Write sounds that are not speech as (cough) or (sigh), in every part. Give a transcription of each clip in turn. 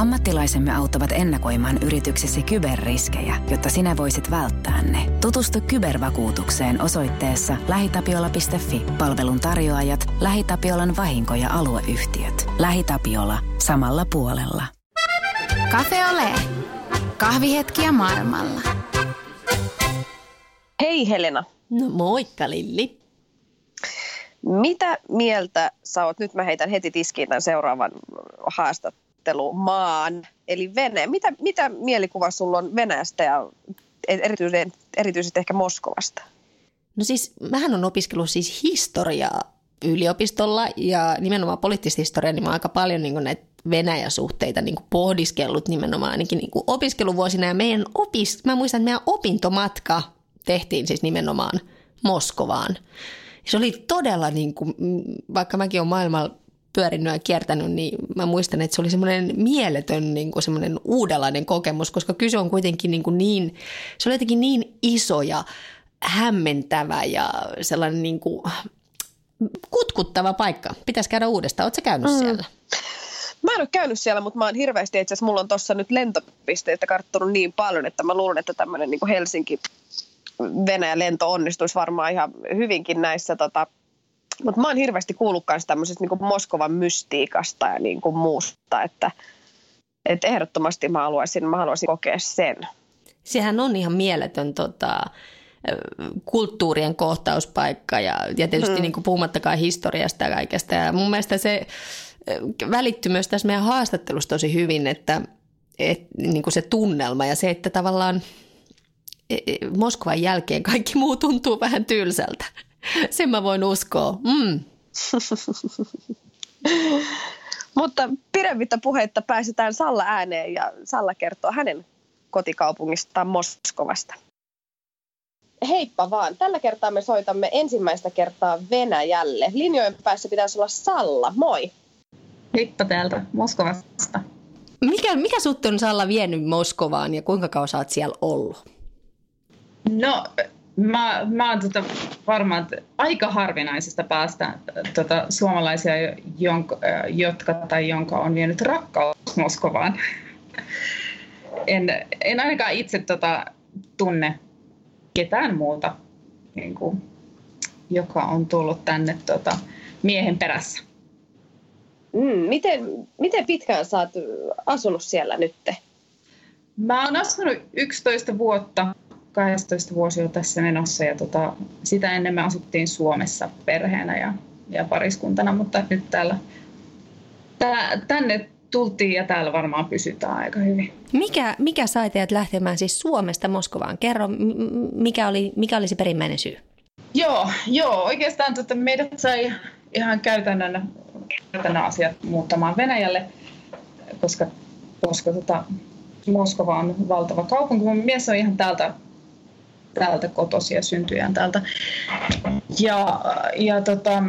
Ammattilaisemme auttavat ennakoimaan yrityksesi kyberriskejä, jotta sinä voisit välttää ne. Tutustu kybervakuutukseen osoitteessa lähitapiola.fi. Palvelun tarjoajat, LähiTapiolan vahinko- ja alueyhtiöt. LähiTapiola. Samalla puolella. Cafe Ole. Kahvihetkiä maailmalla. Hei Helena. No moikka Lilli. Mitä mieltä sä oot, nyt mä heitän heti tiskiin tämän seuraavan haastattelumaan, eli Vene. Mitä, mitä mielikuva sulla on Venäjästä ja erityisesti, erityisesti ehkä Moskovasta? No siis, mähän on opiskellut siis historiaa yliopistolla ja nimenomaan poliittista historiaa, niin mä aika paljon niin näitä Venäjä-suhteita niin pohdiskellut nimenomaan ainakin niin opiskeluvuosina. Ja meidän opis, mä muistan, että meidän opintomatka tehtiin siis nimenomaan Moskovaan. Se oli todella, niin kuin, vaikka mäkin olen maailmalla pyörinyt ja kiertänyt, niin mä muistan, että se oli semmoinen mieletön niin kuin semmoinen uudenlainen kokemus, koska kyse on kuitenkin niin, kuin niin se oli jotenkin niin iso ja hämmentävä ja sellainen niin kuin kutkuttava paikka. Pitäisi käydä uudestaan. Oletko käynyt mm. siellä? Mä en ole käynyt siellä, mutta mä oon hirveästi, itse asiassa mulla on tuossa nyt lentopisteitä karttunut niin paljon, että mä luulen, että tämmöinen niin Helsinki Venäjän lento onnistuisi varmaan ihan hyvinkin näissä tota, mutta mä oon hirveästi kuullut myös tämmöisestä niin Moskovan mystiikasta ja niin kuin muusta, että, että ehdottomasti mä haluaisin, mä haluaisin kokea sen. Sehän on ihan mieletön tota, kulttuurien kohtauspaikka ja, ja tietysti hmm. niin kuin puhumattakaan historiasta ja kaikesta. Ja mun mielestä se välittyy myös tässä meidän haastattelussa tosi hyvin, että et, niin kuin se tunnelma ja se, että tavallaan Moskovan jälkeen kaikki muu tuntuu vähän tylsältä. Sen mä voin uskoa. Mm. (laughs) Mutta pidemmittä puheitta pääsetään Salla ääneen ja Salla kertoo hänen kotikaupungistaan Moskovasta. Heippa vaan. Tällä kertaa me soitamme ensimmäistä kertaa Venäjälle. Linjojen päässä pitäisi olla Salla. Moi. Heippa täältä Moskovasta. Mikä, mikä sut on Salla vienyt Moskovaan ja kuinka kauan sä oot siellä ollut? No Mä, mä oon tota varmaan aika harvinaisesta päästä tota, suomalaisia, jonka, jotka tai jonka on vienyt rakkaus Moskovaan. En, en ainakaan itse tota, tunne ketään muuta, niin kuin, joka on tullut tänne tota, miehen perässä. Mm, miten, miten pitkään sä oot asunut siellä nytte? Mä oon asunut 11 vuotta 12 vuosi on tässä menossa ja tota, sitä ennen me asuttiin Suomessa perheenä ja, ja pariskuntana, mutta nyt täällä, tää, tänne tultiin ja täällä varmaan pysytään aika hyvin. Mikä, mikä sai teidät lähtemään siis Suomesta Moskovaan? Kerro, mikä oli, mikä oli se perimmäinen syy? Joo, joo oikeastaan tota, meidät sai ihan käytännön, käytännön asiat muuttamaan Venäjälle, koska, koska tota, Moskova on valtava kaupunki. Mun mies on ihan täältä täältä kotosi ja syntyjään täältä. Ja, ja tota,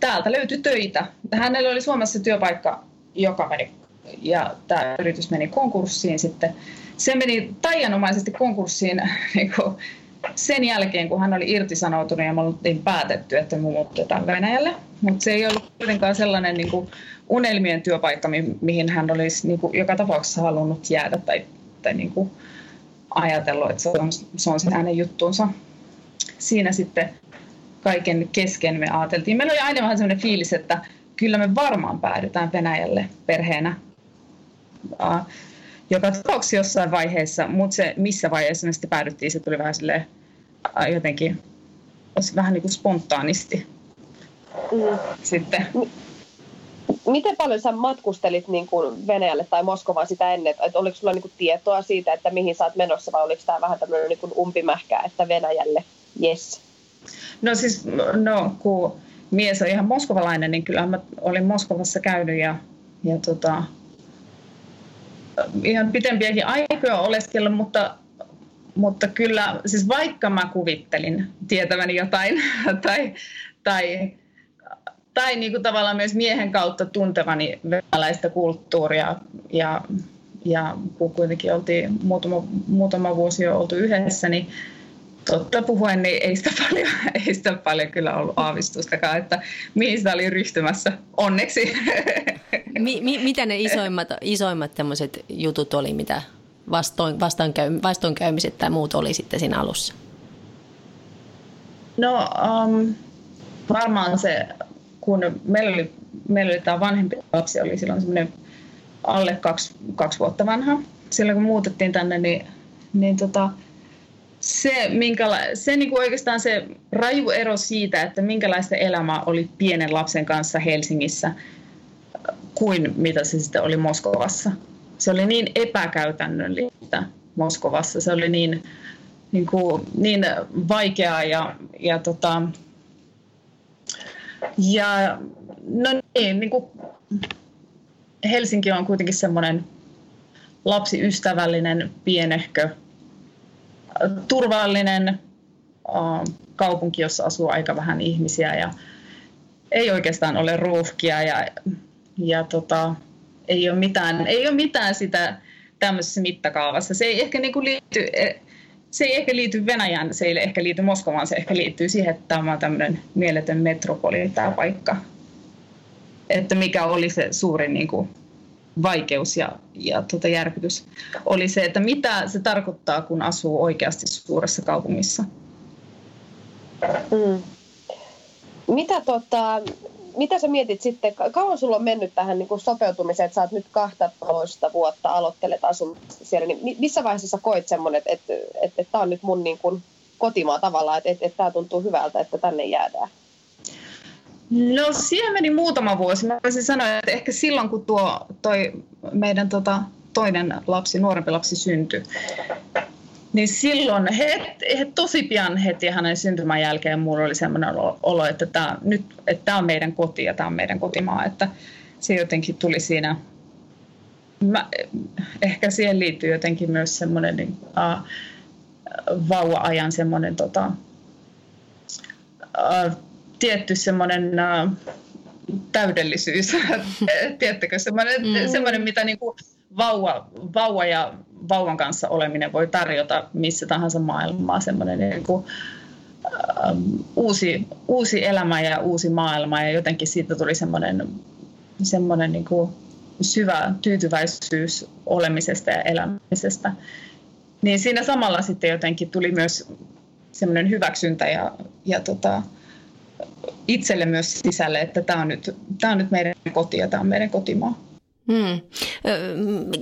täältä löytyi töitä. Hänellä oli Suomessa työpaikka, joka meni, ja tämä yritys meni konkurssiin sitten. Se meni taianomaisesti konkurssiin (laughs) niin kuin sen jälkeen, kun hän oli irtisanoutunut ja me oltiin päätetty, että me muutetaan Venäjälle. Mutta se ei ollut kuitenkaan sellainen niin kuin unelmien työpaikka, mihin hän olisi niin kuin joka tapauksessa halunnut jäädä tai, tai niin kuin, ajatellut, että se on, se on hänen juttuunsa. Siinä sitten kaiken kesken me ajateltiin. Meillä oli aina vähän sellainen fiilis, että kyllä me varmaan päädytään Venäjälle perheenä. Joka tapauksessa jossain vaiheessa, mutta se missä vaiheessa me sitten päädyttiin, se tuli vähän silleen jotenkin vähän niin kuin spontaanisti. Mm. Sitten miten paljon sä matkustelit niin kuin Venäjälle tai Moskovaan sitä ennen? Että oliko sulla niin kuin tietoa siitä, että mihin sä oot menossa vai oliko tämä vähän tämmöinen niin kuin umpimähkä, että Venäjälle, yes? No siis, no kun mies on ihan moskovalainen, niin kyllä mä olin Moskovassa käynyt ja, ja tota, ihan pitempiäkin aikoja oleskellut, mutta, mutta kyllä, siis vaikka mä kuvittelin tietäväni jotain (laughs) tai, tai tai niin kuin tavallaan myös miehen kautta tuntevani venäläistä kulttuuria ja, ja kun kuitenkin oltiin muutama, muutama vuosi jo oltu yhdessä, niin totta puhuen, niin ei sitä paljon, (laughs) ei sitä paljon kyllä ollut aavistustakaan, että mihin sitä oli ryhtymässä. Onneksi. (laughs) mi, mi, mitä ne isoimmat, isoimmat jutut oli, mitä vastoin, vastoinkäy, vastoinkäymiset tai muut oli sitten siinä alussa? No um, varmaan se, kun meillä oli, meillä oli tämä vanhempi lapsi, oli silloin semmoinen alle kaksi, kaksi vuotta vanha. Silloin kun muutettiin tänne, niin, niin tota, se, minkäla- se niin kuin oikeastaan se raju ero siitä, että minkälaista elämää oli pienen lapsen kanssa Helsingissä kuin mitä se sitten oli Moskovassa. Se oli niin epäkäytännöllistä Moskovassa. Se oli niin, niin, kuin, niin vaikeaa ja, ja, tota, ja no niin, niin kuin Helsinki on kuitenkin semmoinen lapsiystävällinen, pienehkö, turvallinen kaupunki, jossa asuu aika vähän ihmisiä ja ei oikeastaan ole ruuhkia ja, ja tota, ei, ole mitään, ei ole mitään sitä tämmöisessä mittakaavassa. Se ei ehkä niin liity, e, se ei ehkä liity Venäjään, se ei ehkä liity Moskovaan, se ehkä liittyy siihen, että tämä on tämmöinen mieletön metropoli tämä paikka. Että mikä oli se suurin niin kuin, vaikeus ja, ja tuota järkytys oli se, että mitä se tarkoittaa, kun asuu oikeasti suuressa kaupungissa. Mm. Mitä, tota, mitä sä mietit sitten, kauan sulla on mennyt tähän niin kuin sopeutumiseen, että sä oot nyt 12 vuotta aloittelet asumista siellä, niin missä vaiheessa sä koit semmoinen, että, että, että, tämä on nyt mun niin kuin kotimaa tavallaan, että, että, että tämä tuntuu hyvältä, että tänne jäädään? No siihen meni muutama vuosi. Mä voisin sanoa, että ehkä silloin kun tuo toi meidän tota, toinen lapsi, nuorempi lapsi syntyi, niin silloin he, he, tosi pian heti hänen syntymän jälkeen mulla oli sellainen olo, että tämä, nyt, että tämä on meidän koti ja tämä on meidän kotimaa. Että se jotenkin tuli siinä, mä, ehkä siihen liittyy jotenkin myös semmoinen niin, uh, vauva-ajan semmoinen tota, uh, tietty semmoinen uh, täydellisyys, (laughs) tiedättekö, semmoinen, mm. semmoinen mitä niin kuin vauva, vauva ja vauvan kanssa oleminen voi tarjota missä tahansa maailmaa, semmoinen niin kuin, uh, uusi, uusi elämä ja uusi maailma ja jotenkin siitä tuli semmoinen, semmoinen niin kuin syvä tyytyväisyys olemisesta ja elämisestä. Niin siinä samalla sitten jotenkin tuli myös semmoinen hyväksyntä ja, ja tota, itselle myös sisälle, että tämä on nyt, tämä on nyt meidän koti ja tämä on meidän kotimaa. Hmm.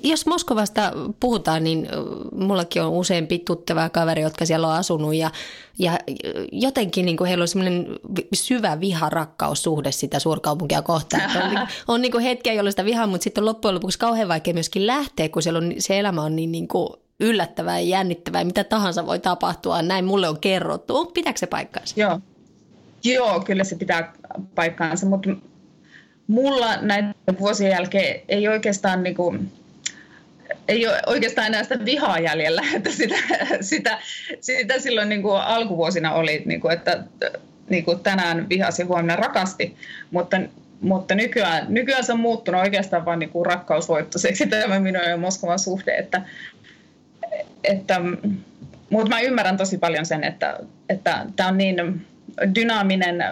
Jos Moskovasta puhutaan, niin mullakin on useampi tuttava kaveri, jotka siellä on asunut ja, ja jotenkin niin kuin heillä on semmoinen syvä viha-rakkaussuhde sitä suurkaupunkia kohtaan. on, niin, on niin kuin hetkiä, jolloin sitä vihaa, mutta sitten loppujen lopuksi kauhean vaikea myöskin lähteä, kun siellä on, se elämä on niin, niin kuin yllättävää ja jännittävää, mitä tahansa voi tapahtua. Näin mulle on kerrottu. Pitääkö se paikkaansa? Joo. Joo, kyllä se pitää paikkaansa, mutta mulla näiden vuosien jälkeen ei oikeastaan niin kuin, ei ole oikeastaan enää sitä vihaa jäljellä, (laughs) että sitä, sitä, sitä silloin niin kuin alkuvuosina oli, niin kuin, että niin kuin tänään vihasi huomenna rakasti, mutta, mutta nykyään, nykyään se on muuttunut oikeastaan vain niin kuin rakkausvoittoiseksi tämä minun ja Moskovan suhde, että, että, mutta mä ymmärrän tosi paljon sen, että, että tämä on niin dynaaminen,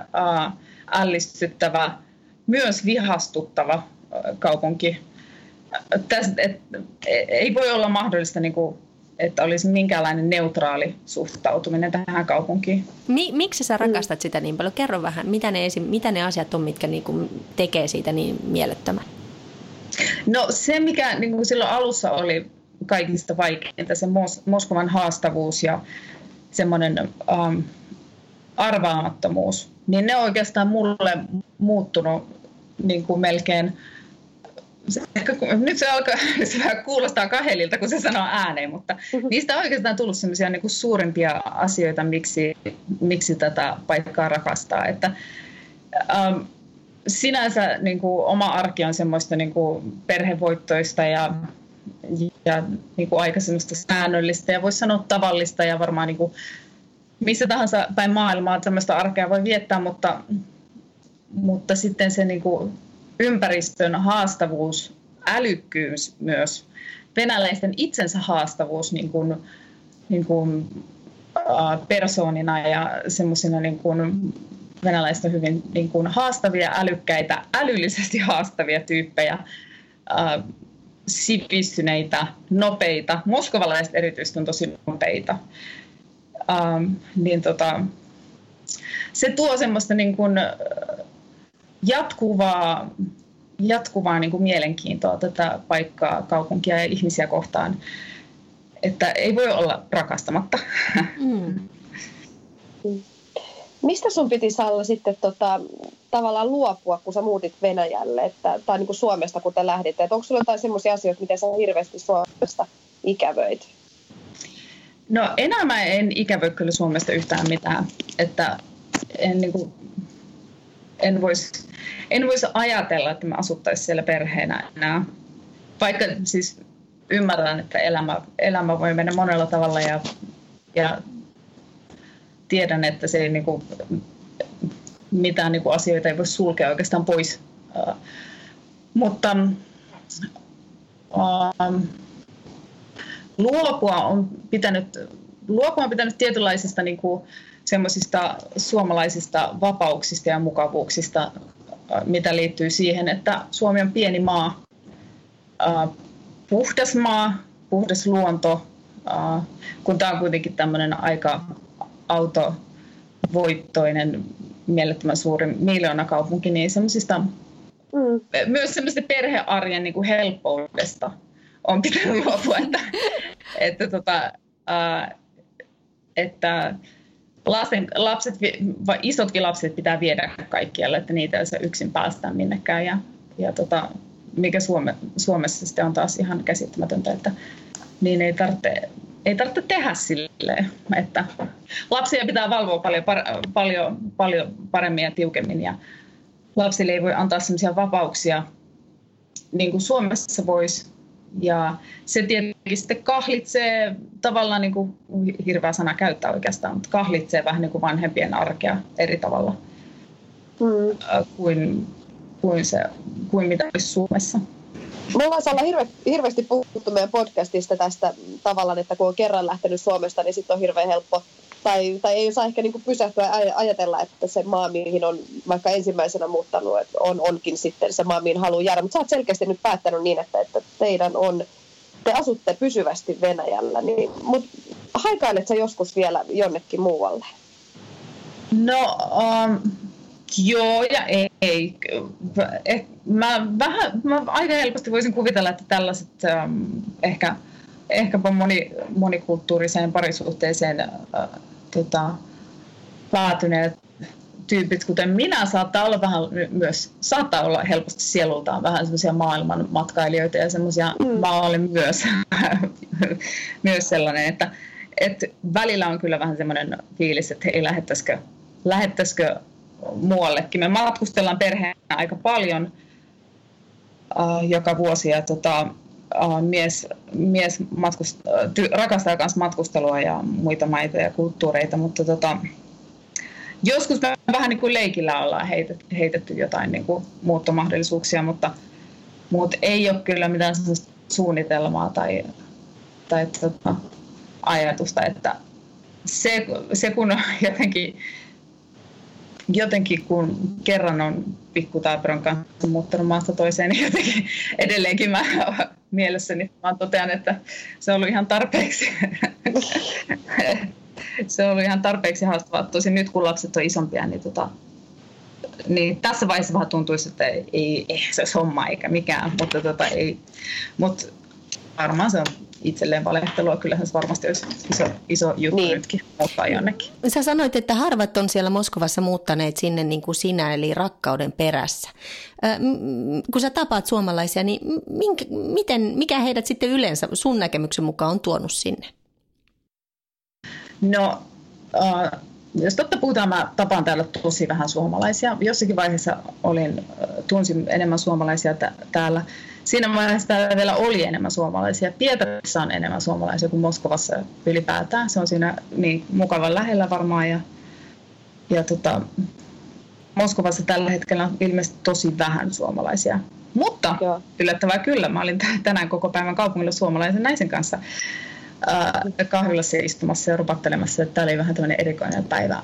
ällistyttävä, myös vihastuttava kaupunki. Tästä, et, ei voi olla mahdollista, niin kuin, että olisi minkäänlainen neutraali suhtautuminen tähän kaupunkiin. Mi- miksi sä rakastat sitä niin paljon? Kerro vähän, mitä ne, esi- mitä ne asiat on, mitkä niin kuin tekee siitä niin mielettömän? No se, mikä niin kuin silloin alussa oli kaikista vaikeinta, se Mos- Moskovan haastavuus ja semmoinen um, arvaamattomuus, niin ne on oikeastaan mulle muuttunut niin kuin melkein se, ehkä, nyt se alkaa (laughs) se vähän kuulostaa kahelilta, kun se sanoo ääneen, mutta mm-hmm. niistä on oikeastaan tullut sellaisia niin kuin suurimpia asioita, miksi, miksi tätä paikkaa rakastaa. Että, ähm, sinänsä niin kuin, oma arki on semmoista niin kuin, perhevoittoista ja, ja niin kuin, aika semmoista säännöllistä ja voisi sanoa tavallista ja varmaan niin kuin, missä tahansa päin maailmaa tämmöistä arkea voi viettää, mutta, mutta sitten se niin kuin ympäristön haastavuus, älykkyys myös, venäläisten itsensä haastavuus niin kuin, niin kuin, äh, persoonina ja semmoisina niin kuin, venäläiset on hyvin niin kuin haastavia, älykkäitä, älyllisesti haastavia tyyppejä, äh, sivistyneitä, nopeita. Moskovalaiset erityisesti on tosi nopeita. Ähm, niin tota, se tuo semmoista niin kuin jatkuvaa, jatkuvaa niin kuin mielenkiintoa tätä paikkaa, kaupunkia ja ihmisiä kohtaan, että ei voi olla rakastamatta. Mm. (laughs) Mistä sun piti Salla sitten tota, tavallaan luopua, kun sä muutit Venäjälle, että, tai niin kuin Suomesta, kun te lähditte? Että onko sulla jotain sellaisia asioita, mitä sä hirveästi Suomesta ikävöit? No enää mä en ikävöi kyllä Suomesta yhtään mitään. Että en, niin kuin, en voisi en vois ajatella, että me asuttaisiin siellä perheenä enää. Vaikka siis ymmärrän, että elämä, elämä voi mennä monella tavalla ja, ja tiedän, että se ei niin kuin, mitään niin kuin asioita ei voi sulkea oikeastaan pois. Uh, mutta uh, luopua on pitänyt, luopua on pitänyt tietynlaisista niin kuin, semmoisista suomalaisista vapauksista ja mukavuuksista, mitä liittyy siihen, että Suomi on pieni maa, uh, puhdas maa, puhdas luonto, uh, kun tämä on kuitenkin tämmöinen aika autovoittoinen, mielettömän suuri miljoonakaupunki, niin semmoisista mm. myös semmoisesta perhearjen niin kuin helppoudesta on pitänyt (laughs) luopua, että, että, tota, että lasten, lapset, vai isotkin lapset pitää viedä kaikkialle, että niitä ei saa yksin päästä minnekään. Ja, ja tota, mikä Suome, Suomessa sitten on taas ihan käsittämätöntä, että niin ei tarvitse ei tarvitse tehdä silleen, että lapsia pitää valvoa paljon, paljon, paljon paremmin ja tiukemmin ja lapsille ei voi antaa sellaisia vapauksia niin kuin Suomessa voisi. Ja se tietenkin sitten kahlitsee, tavallaan niin kuin hirveä sana käyttää oikeastaan, mutta kahlitsee vähän niin kuin vanhempien arkea eri tavalla mm. kuin, kuin, se, kuin mitä olisi Suomessa. Me ollaan Salla hirve, hirveästi puhuttu meidän podcastista tästä tavallaan, että kun on kerran lähtenyt Suomesta, niin sitten on hirveän helppo, tai, tai ei saa ehkä niin pysähtyä ja ajatella, että se maa, mihin on vaikka ensimmäisenä muuttanut, että on, onkin sitten se maa, mihin haluaa jäädä. Mutta sä oot selkeästi nyt päättänyt niin, että, että teidän on, te asutte pysyvästi Venäjällä, niin, mutta haikailet sä joskus vielä jonnekin muualle? No, um, Joo ja ei. Et mä, vähän, mä aika helposti voisin kuvitella, että tällaiset ähm, ehkä, ehkäpä moni, monikulttuuriseen parisuhteeseen äh, tota, päätyneet tyypit, kuten minä, saattaa olla vähän myös, saattaa olla helposti sielultaan vähän semmoisia maailman matkailijoita ja semmoisia, mm. mä olen myös, (laughs) myös sellainen, että, että välillä on kyllä vähän semmoinen fiilis, että hei, lähettäisikö, lähettäisikö muuallekin. Me matkustellaan perheenä aika paljon uh, joka vuosi ja tota, uh, mies, mies matkust, ty, rakastaa myös matkustelua ja muita maita ja kulttuureita, mutta tota, joskus me vähän niin kuin leikillä ollaan heitetty, heitetty jotain niin kuin muuttomahdollisuuksia, mutta, mutta ei ole kyllä mitään suunnitelmaa tai, tai tota, ajatusta, että se, se kun (laughs) jotenkin jotenkin kun kerran on pikkutaaperon kanssa muuttanut maasta toiseen, niin jotenkin edelleenkin mä mielessäni vaan totean, että se on ollut ihan tarpeeksi. se on ollut ihan tarpeeksi haastavaa. Tosin nyt kun lapset on isompia, niin, tota, niin tässä vaiheessa vähän tuntuisi, että ei, ei se olisi homma eikä mikään, mutta tota, ei. Mut varmaan se on itselleen valehtelua. Kyllähän se varmasti olisi iso, iso juttu niin. nytkin muuttaa jonnekin. Sä sanoit, että harvat on siellä Moskovassa muuttaneet sinne niin kuin sinä, eli rakkauden perässä. Äh, kun sä tapaat suomalaisia, niin minkä, miten, mikä heidät sitten yleensä sun näkemyksen mukaan on tuonut sinne? No, äh, jos totta puhutaan, mä tapaan täällä tosi vähän suomalaisia. Jossakin vaiheessa olin, tunsin enemmän suomalaisia t- täällä siinä vaiheessa täällä vielä oli enemmän suomalaisia. Pietarissa on enemmän suomalaisia kuin Moskovassa ylipäätään. Se on siinä niin mukavan lähellä varmaan. Ja, ja tota, Moskovassa tällä hetkellä on ilmeisesti tosi vähän suomalaisia. Mutta Joo. yllättävää kyllä, mä olin tänään koko päivän kaupungilla suomalaisen naisen kanssa äh, kahvilassa istumassa ja rupattelemassa, että tämä oli vähän tämmöinen erikoinen päivä.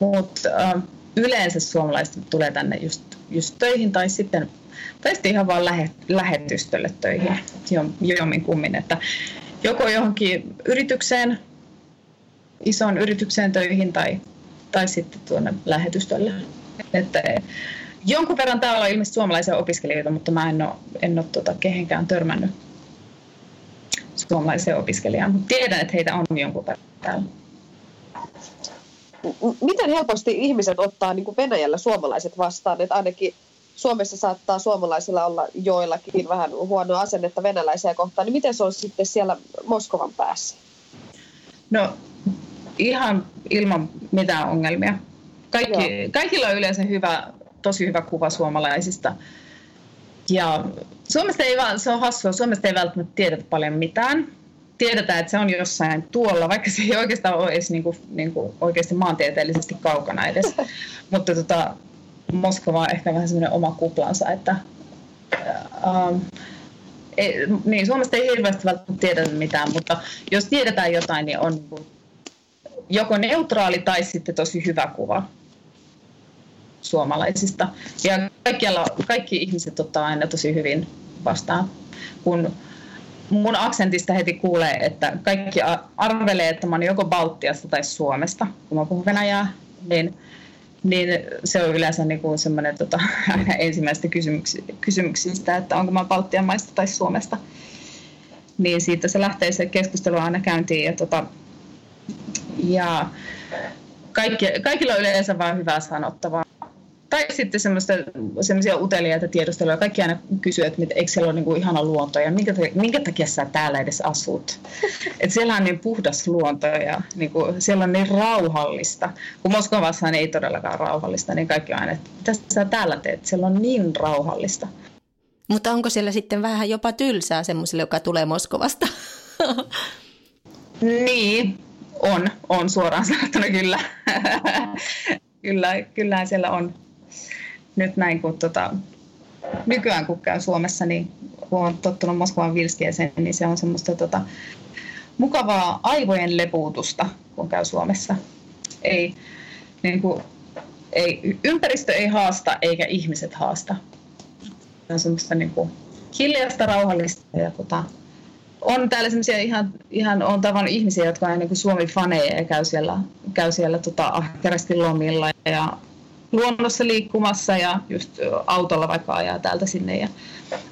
Mutta äh, yleensä suomalaiset tulee tänne just, just töihin tai sitten, tai sitten ihan vaan lähe, lähetystölle töihin jommin kummin. Että joko johonkin yritykseen, isoon yritykseen töihin tai, tai sitten tuonne lähetystölle. Että jonkun verran täällä on ilmeisesti suomalaisia opiskelijoita, mutta mä en ole, en ole tuota, kehenkään törmännyt suomalaisia opiskelijaa, mutta tiedän, että heitä on jonkun verran täällä. Miten helposti ihmiset ottaa niin kuin Venäjällä suomalaiset vastaan? Että ainakin Suomessa saattaa suomalaisilla olla joillakin vähän huonoa asennetta venäläisiä kohtaan. Niin miten se on sitten siellä Moskovan päässä? No ihan ilman mitään ongelmia. Kaikki, kaikilla on yleensä hyvä, tosi hyvä kuva suomalaisista. Ja Suomesta ei se on hassua, Suomesta ei välttämättä tiedetä paljon mitään. Tiedetään, että se on jossain tuolla, vaikka se ei oikeastaan ole edes niin kuin, niin kuin oikeasti maantieteellisesti kaukana edes. (laughs) Mutta tota, Moskova on ehkä vähän semmoinen oma kuplansa, että ähm, ei, niin, Suomesta ei hirveästi välttämättä tiedetä mitään, mutta jos tiedetään jotain, niin on niin joko neutraali tai sitten tosi hyvä kuva suomalaisista. Ja kaikkialla, kaikki ihmiset ottaa aina tosi hyvin vastaan. Kun mun aksentista heti kuulee, että kaikki arvelee, että mä oon joko Baltiasta tai Suomesta, kun mä puhun venäjää, niin, niin se on yleensä niin kuin semmoinen tota, (laughs) ensimmäistä kysymyksistä, että onko mä Baltian maista tai Suomesta. Niin siitä se lähtee se keskustelu aina käyntiin ja, tota, ja kaikki, kaikilla on yleensä vain hyvää sanottavaa tai sitten semmoisia uteliaita tiedusteluja. Kaikki aina kysyy, että eikö siellä ole niinku ihana luonto ja minkä, minkä takia sä täällä edes asut. (laughs) Et siellä on niin puhdas luonto ja niinku, siellä on niin rauhallista. Kun Moskovassa ei todellakaan rauhallista, niin kaikki aina, että mitä sä täällä teet? Siellä on niin rauhallista. Mutta onko siellä sitten vähän jopa tylsää semmoiselle, joka tulee Moskovasta? (laughs) niin, on, on suoraan sanottuna kyllä. (laughs) kyllä, kyllä siellä on nyt näin, kun tota, nykyään kun käy Suomessa, niin kun on tottunut Moskovan vilskeeseen, niin se on semmoista tota, mukavaa aivojen lepuutusta, kun käy Suomessa. Ei, niin kuin, ei, ympäristö ei haasta eikä ihmiset haasta. Se on semmoista niin kuin, hiljaista, rauhallista ja tota, on täällä semmoisia ihan, ihan on tavannut ihmisiä, jotka on niin Suomi-faneja ja käy siellä, käy siellä tota, ahkerasti lomilla ja luonnossa liikkumassa ja just autolla vaikka ajaa täältä sinne ja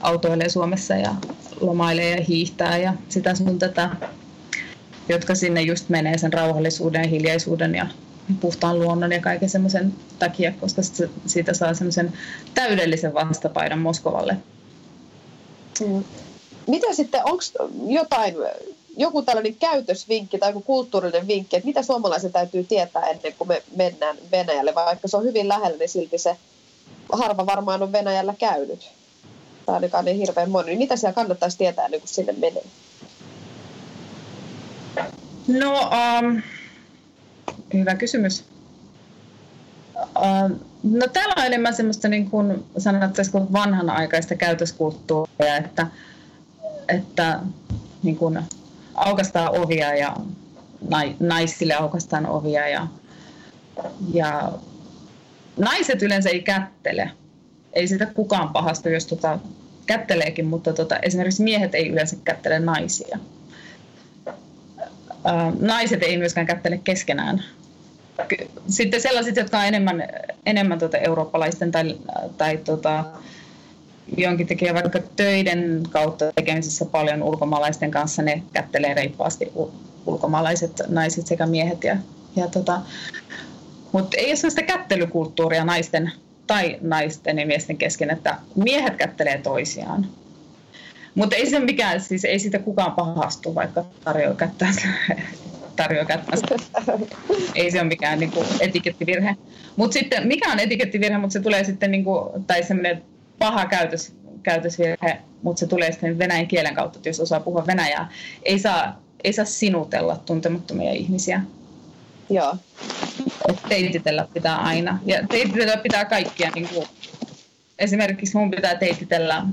autoilee Suomessa ja lomailee ja hiihtää ja sitä sun tätä, jotka sinne just menee sen rauhallisuuden, hiljaisuuden ja puhtaan luonnon ja kaiken semmoisen takia, koska siitä saa semmoisen täydellisen vastapaidan Moskovalle. Mm. Mitä sitten, onko jotain joku tällainen käytösvinkki tai joku kulttuurinen vinkki, että mitä suomalaisen täytyy tietää ennen kuin me mennään Venäjälle, vaikka se on hyvin lähellä, niin silti se harva varmaan on Venäjällä käynyt. Tai ainakaan niin hirveän moni. Niin mitä siellä kannattaisi tietää ennen kuin sinne menee? No, um, hyvä kysymys. Uh, no täällä on enemmän semmoista niin kuin sanottaisiko vanhanaikaista käytöskulttuuria, että, että niin kuin aukastaa ovia ja naisille aukastaan ovia ja, ja naiset yleensä ei kättele. Ei sitä kukaan pahastu, jos tota, kätteleekin, mutta tota, esimerkiksi miehet ei yleensä kättele naisia. naiset ei myöskään kättele keskenään. Sitten sellaiset, jotka on enemmän, enemmän tota eurooppalaisten tai, tai tota, jonkin tekee vaikka töiden kautta tekemisissä paljon ulkomaalaisten kanssa, ne kättelee reippaasti ulkomaalaiset naiset sekä miehet. Ja, ja tota, mutta ei ole sellaista kättelykulttuuria naisten tai naisten ja miesten kesken, että miehet kättelee toisiaan. Mutta ei se mikään, siis ei sitä kukaan pahastu, vaikka tarjoaa kättänsä. tarjoaa kättänsä. ei se ole mikään niinku, etikettivirhe. Mutta sitten, mikä on etikettivirhe, mutta se tulee sitten, niinku, tai semmoinen paha käytös, käytösvirhe, mutta se tulee sitten venäjän kielen kautta, että jos osaa puhua venäjää. Ei saa, ei saa sinutella tuntemattomia ihmisiä. Joo. Et teititellä pitää aina. Ja teititellä pitää kaikkia. Niin kuin, esimerkiksi mun pitää teititellä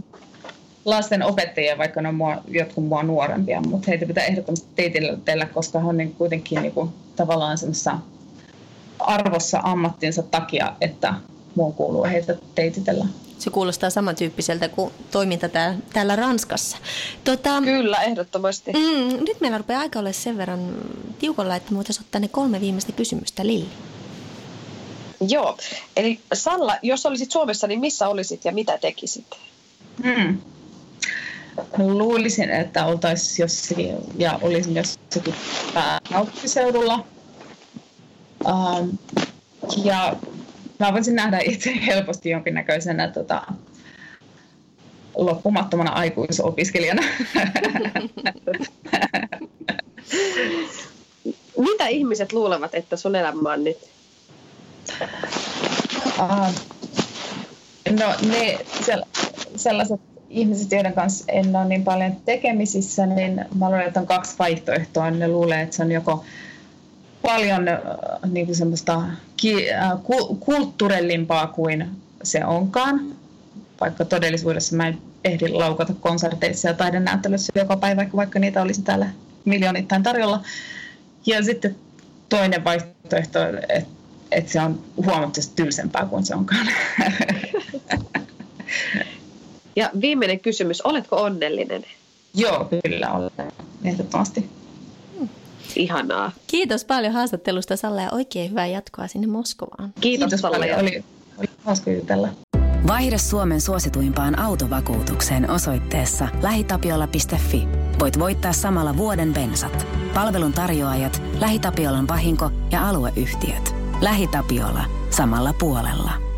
lasten opettajia, vaikka ne on mua, jotkut mua nuorempia, mutta heitä pitää ehdottomasti teititellä, koska he on niin kuitenkin niin kuin, tavallaan semmoisessa arvossa ammattinsa takia, että muun kuuluu heitä teititellä. Se kuulostaa samantyyppiseltä kuin toiminta täällä, täällä Ranskassa. Tota, Kyllä, ehdottomasti. Mm, nyt meillä rupeaa aika olla sen verran tiukolla, että voitaisiin ottaa ne kolme viimeistä kysymystä. Lilli. Joo, eli Salla, jos olisit Suomessa, niin missä olisit ja mitä tekisit? Hmm. Luulisin, että oltaisiin jossakin, ja olisin jossakin pääkaupunkiseudulla. Um, ja mä voisin nähdä itse helposti jonkinnäköisenä tota, loppumattomana aikuisopiskelijana. (laughs) Mitä ihmiset luulevat, että sun elämä on nyt? Uh, no ne sellaiset ihmiset, joiden kanssa en ole niin paljon tekemisissä, niin mä luulen, että on kaksi vaihtoehtoa. Ne luulee, että se on joko paljon äh, niin kuin semmoista ki, äh, kulttuurellimpaa kuin se onkaan, vaikka todellisuudessa mä en ehdi laukata konserteissa ja taidenäyttelyssä joka päivä, vaikka niitä olisi täällä miljoonittain tarjolla. Ja sitten toinen vaihtoehto, että että se on huomattavasti tylsempää kuin se onkaan. (laughs) Ja viimeinen kysymys, oletko onnellinen? Joo, kyllä olen, ehdottomasti. Ihanaa. Kiitos paljon haastattelusta Salla ja oikein hyvää jatkoa sinne Moskovaan. Kiitos, Kiitos paljon. Oli, oli hauska jutella. Vaihde Suomen suosituimpaan autovakuutukseen osoitteessa lähitapiola.fi. Voit voittaa samalla vuoden bensat. Palvelun tarjoajat, LähiTapiolan vahinko ja alueyhtiöt. LähiTapiola. Samalla puolella.